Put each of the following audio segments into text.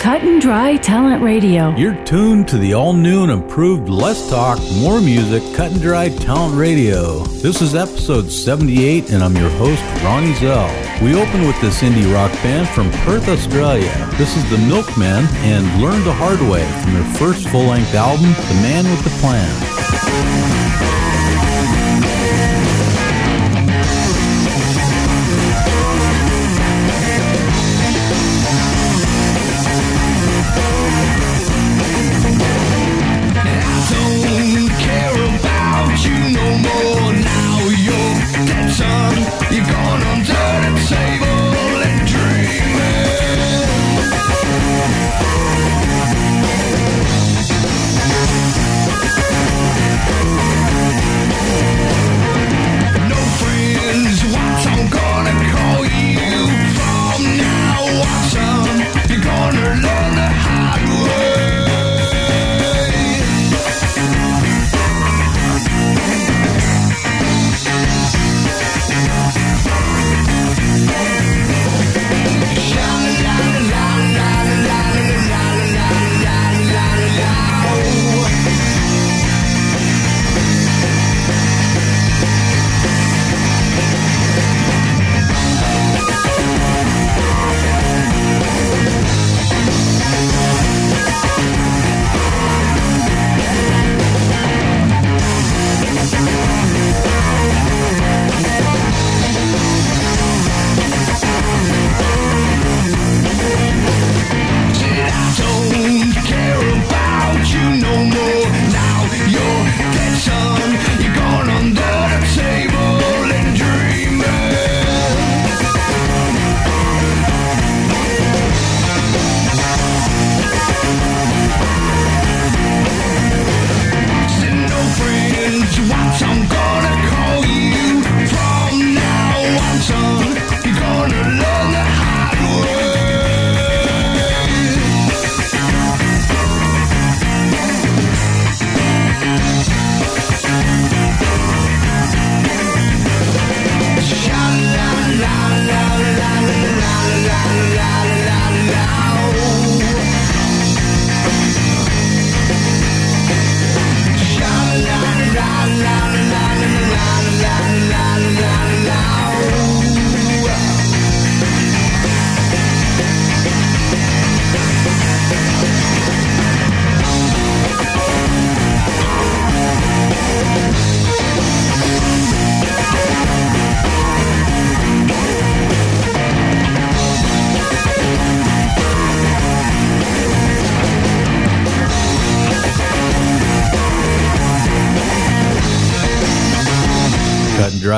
Cut and Dry Talent Radio. You're tuned to the all new and improved Less Talk, More Music, Cut and Dry Talent Radio. This is episode 78, and I'm your host, Ronnie Zell. We open with this indie rock band from Perth, Australia. This is The Milkmen and Learn the Hard Way from their first full length album, The Man with the Plan.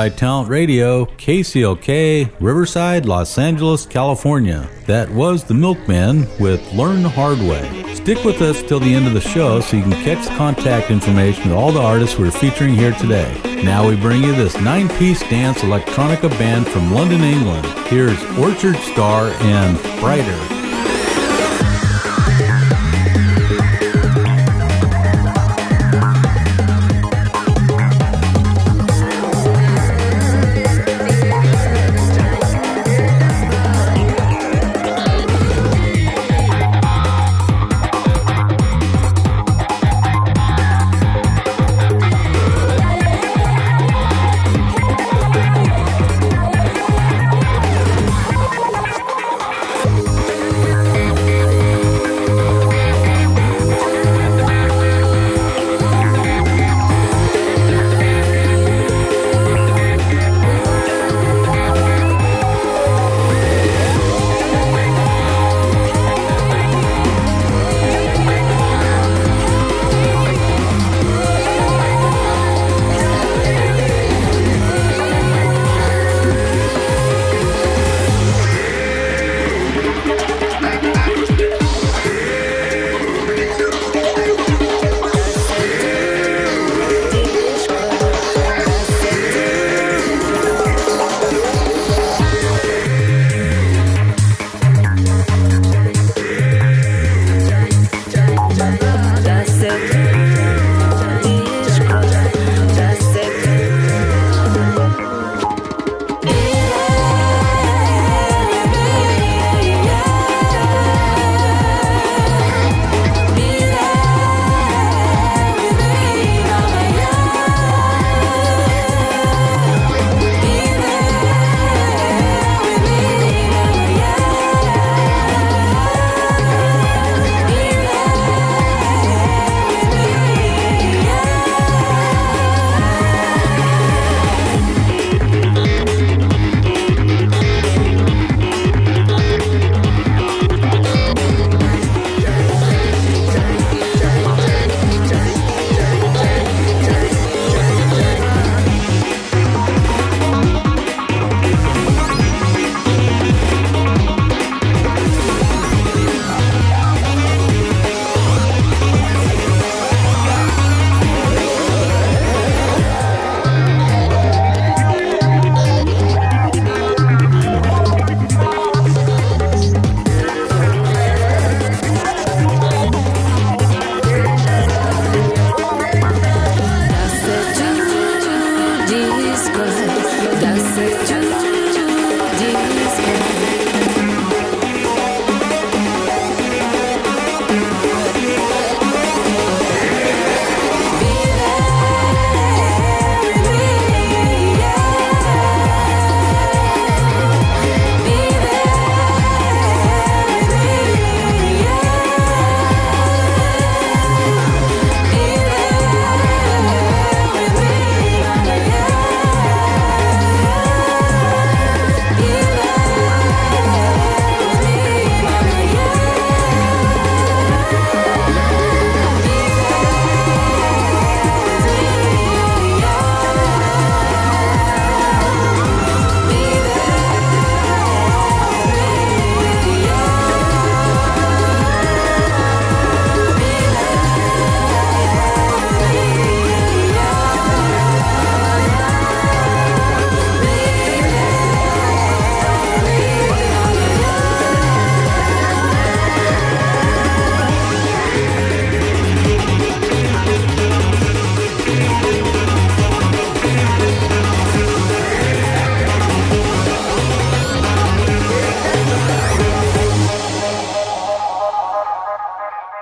Talent Radio, KCLK, Riverside, Los Angeles, California. That was The Milkmen with Learn the Hard Way. Stick with us till the end of the show so you can catch contact information of all the artists we're featuring here today. Now we bring you this nine piece dance electronica band from London, England. Here's Orchard Star and Brighter.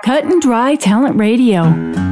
Cut and Dry Talent Radio.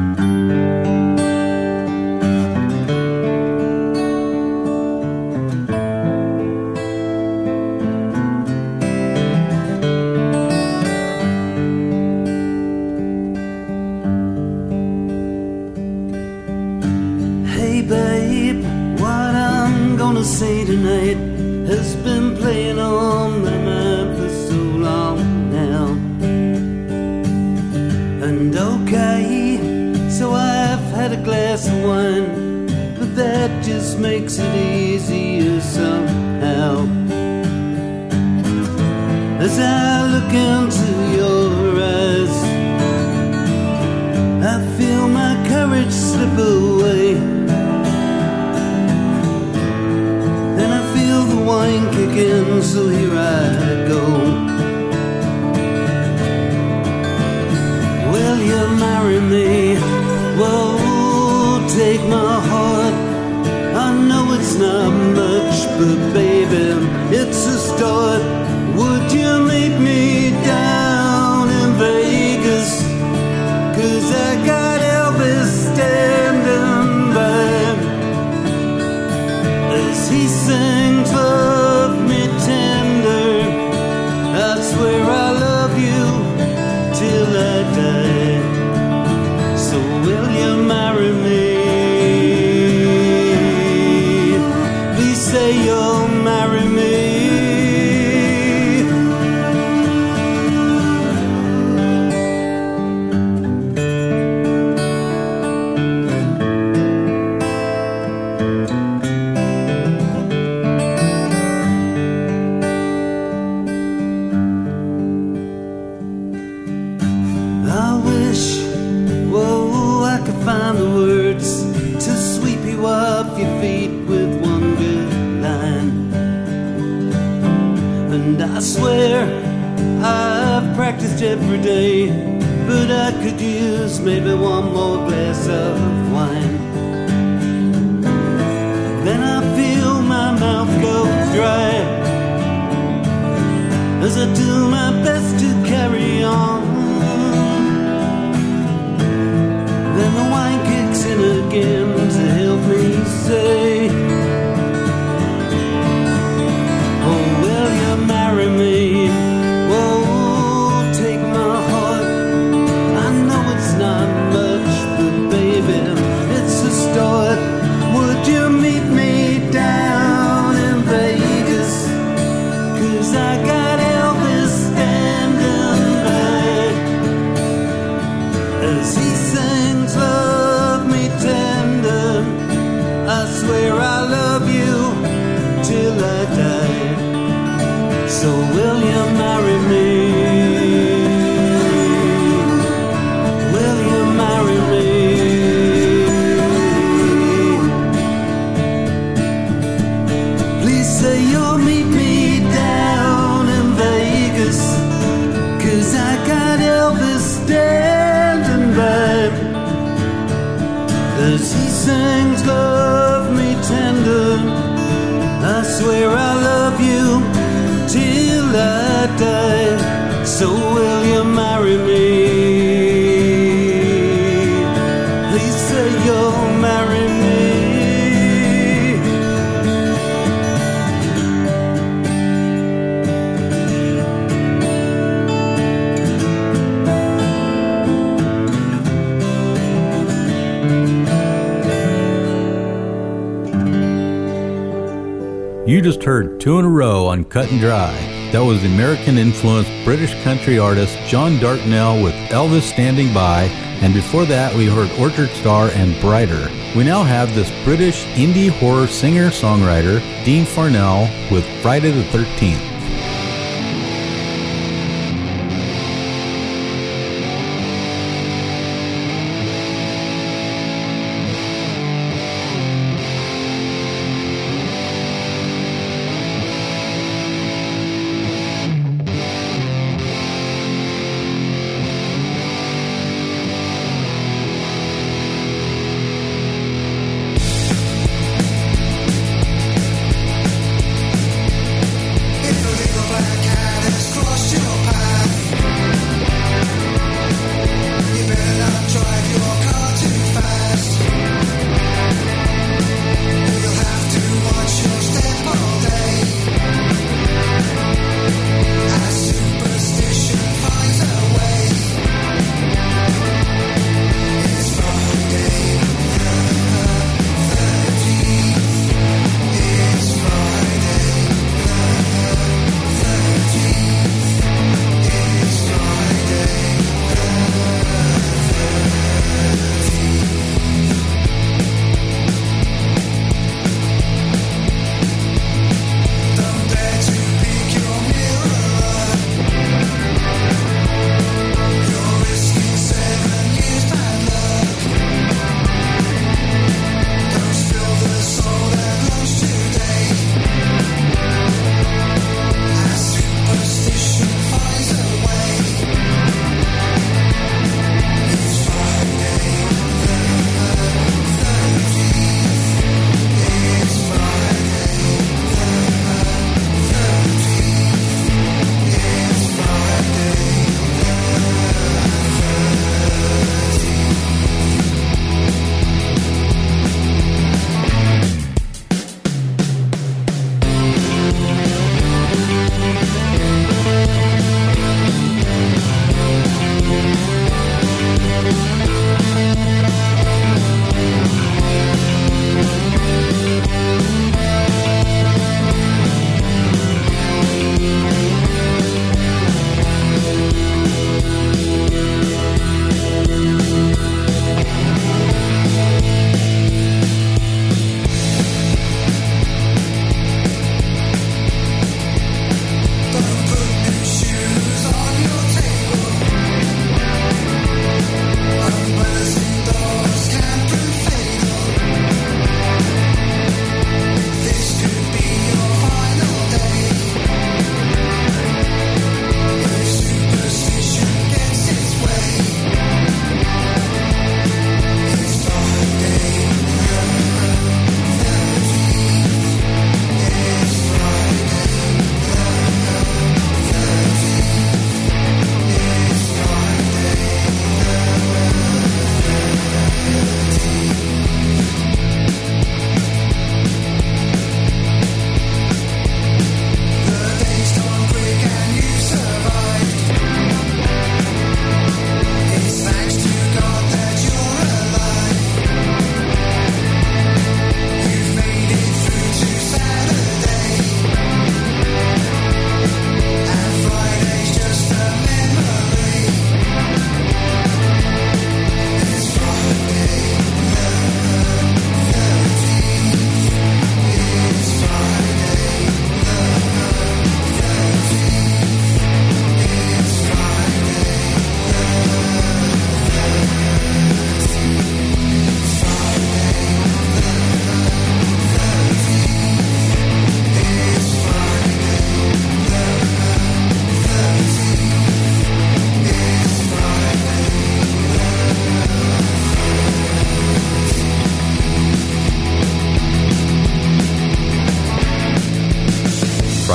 You just heard two in a row on Cut and Dry. That was American influenced British country artist John Dartnell with Elvis Standing By, and before that we heard Orchard Star and Brighter. We now have this British indie horror singer songwriter Dean Farnell with Friday the 13th.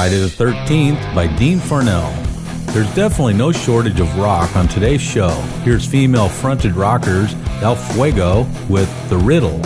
Friday the 13th by Dean Farnell. There's definitely no shortage of rock on today's show. Here's female fronted rockers El Fuego with The Riddle.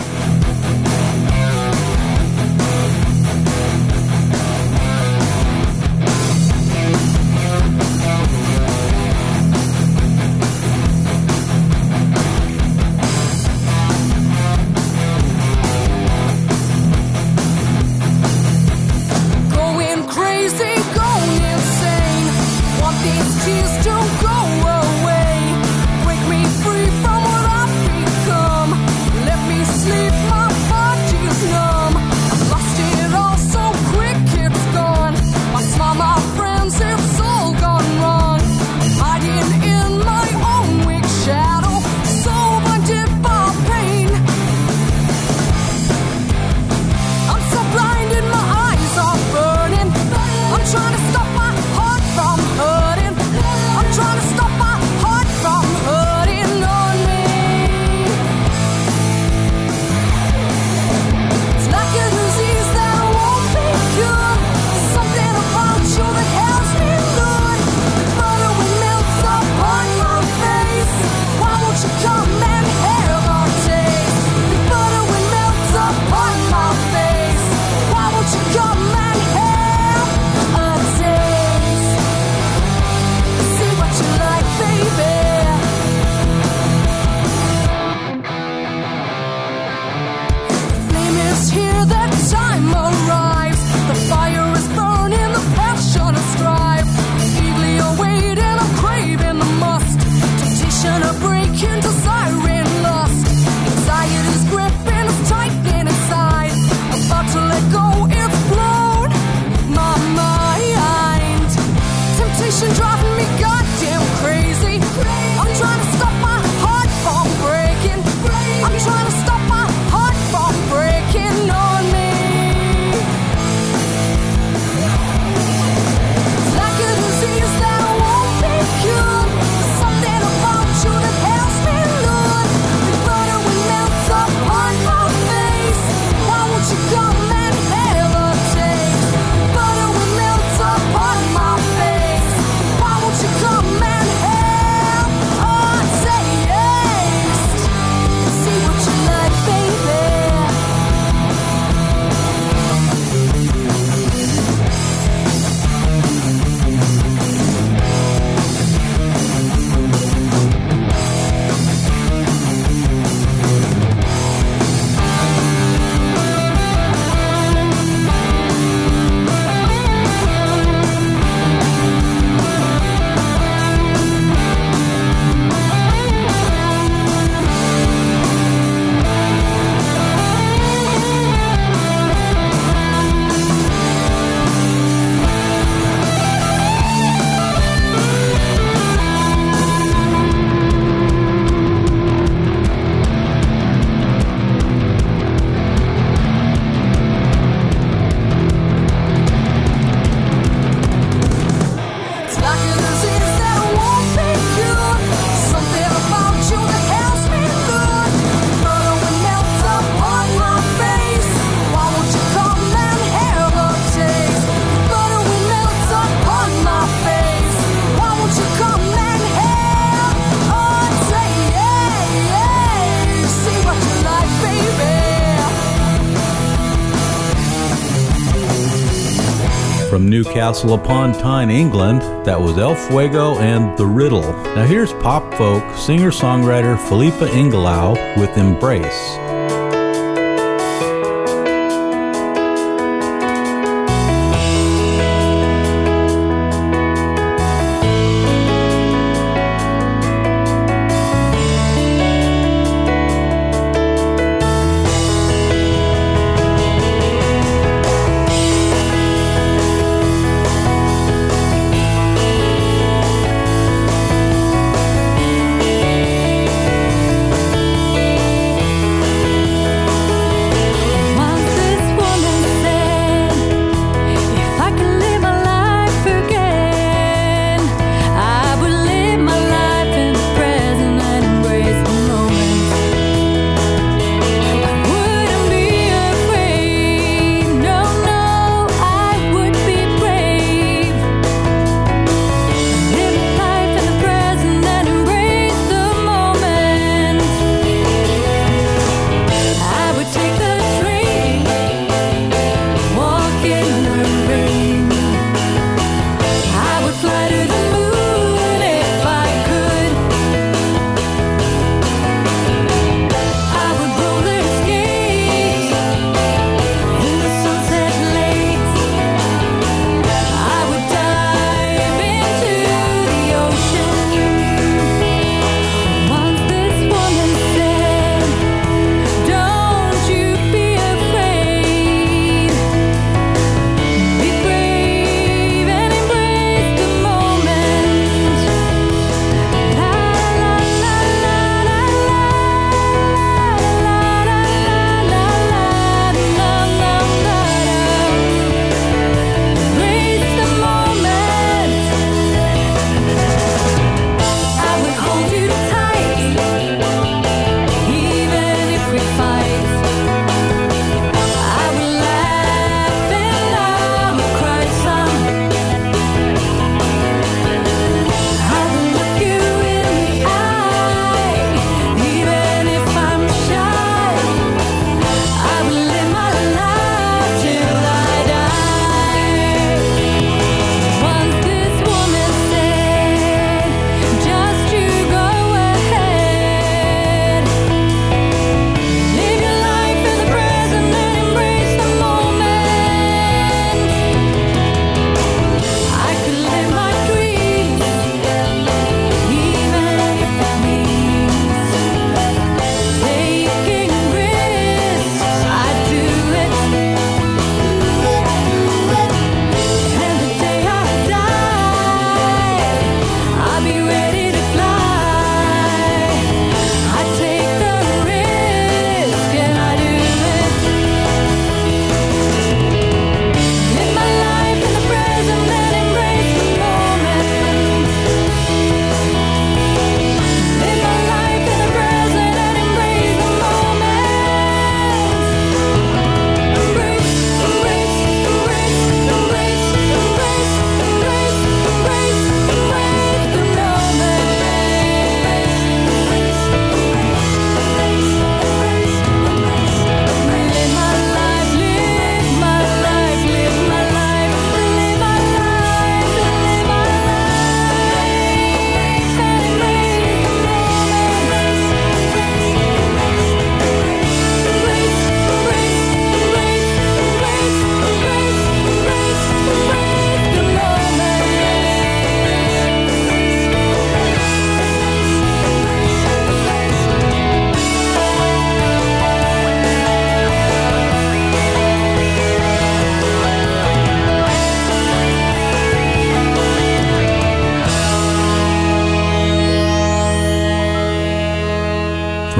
Newcastle upon Tyne, England. That was El Fuego and The Riddle. Now here's pop folk singer songwriter Filippa Engellau with Embrace.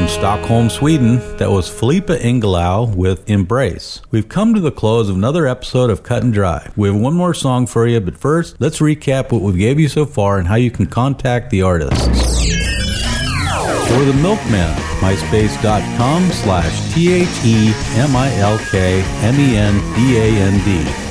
From Stockholm, Sweden. That was Filippa Engellau with Embrace. We've come to the close of another episode of Cut and Dry. We have one more song for you, but first, let's recap what we've gave you so far and how you can contact the artists. For the Milkmen, myspace.com slash T-H-E-M-I-L-K-M-E-N-D-A-N-D.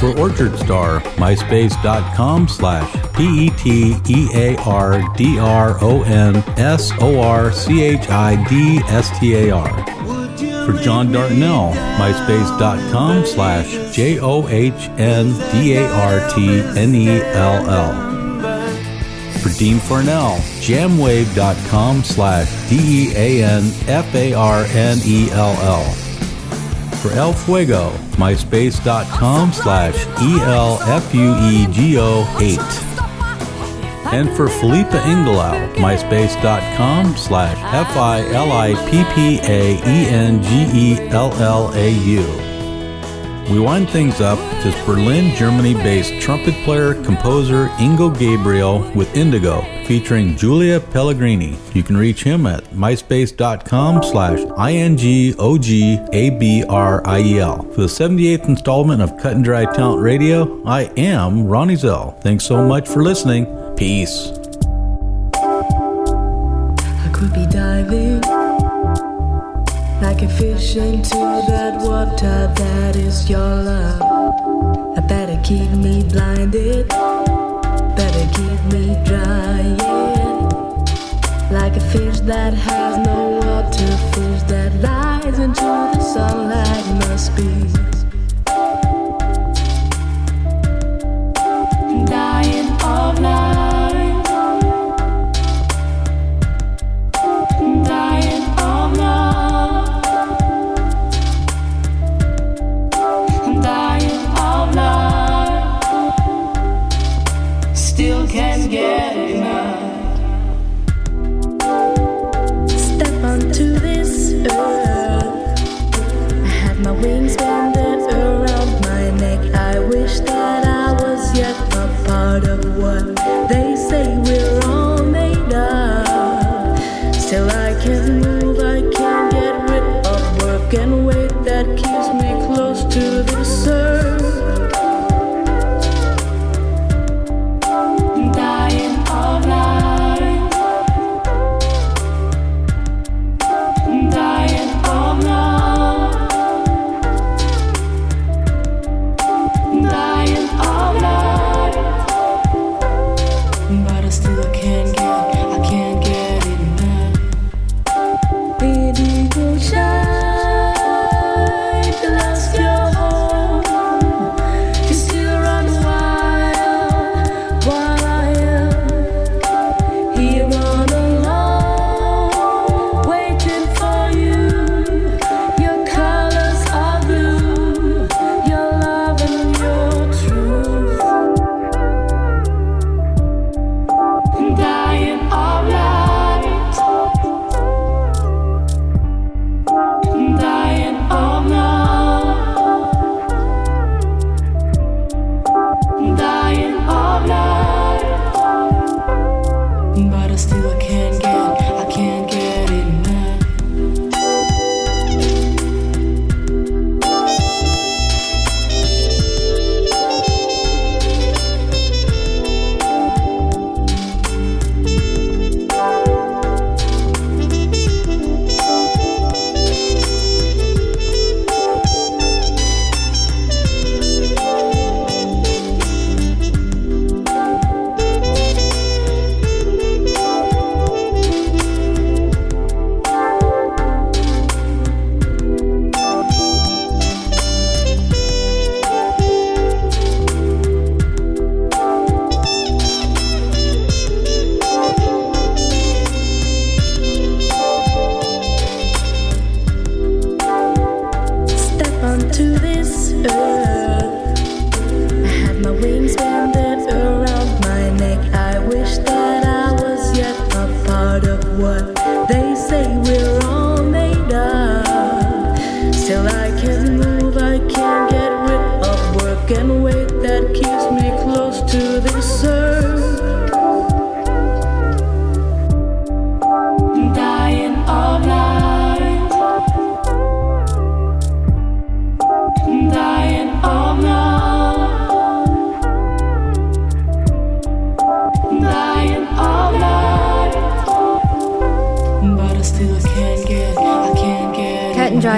For Orchard Star, myspace.com slash P-E-T-E-A-R-D-R-O-N-S-O-R-C-H-I-D-S-T-A-R. For John Dartnell, myspace.com slash J-O-H-N-D-A-R-T-N-E-L-L. For Dean Farnell, jamwave.com slash D-E-A-N-F-A-R-N-E-L-L. For El Fuego, myspace.com slash E-L-F-U-E-G-O-8. And for Filippa Engellau, myspace.com slash F-I-L-I-P-P-A-E-N-G-E-L-L-A-U. We wind things up to Berlin, Germany based trumpet player, composer Ingo Gabriel with Indigo, featuring Julia Pellegrini. You can reach him at myspace.com slash I-N-G-O-G-A-B-R-I-E-L. For the 78th installment of Cut and Dry Talent Radio, I am Ronnie Zell. Thanks so much for listening. Peace. I could be diving like a fish into that water that is your love. I better keep me blinded, better keep me drying. Like a fish that has no water, fish that lies into the sunlight must be.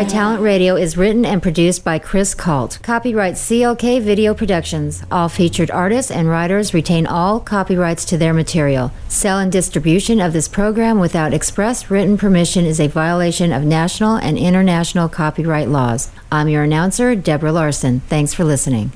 Dry Talent Radio is written and produced by Chris Cult. Copyright CLK Video Productions. All featured artists and writers retain all copyrights to their material. Sale and distribution of this program without express written permission is a violation of national and international copyright laws. I'm your announcer, Deborah Larson. Thanks for listening.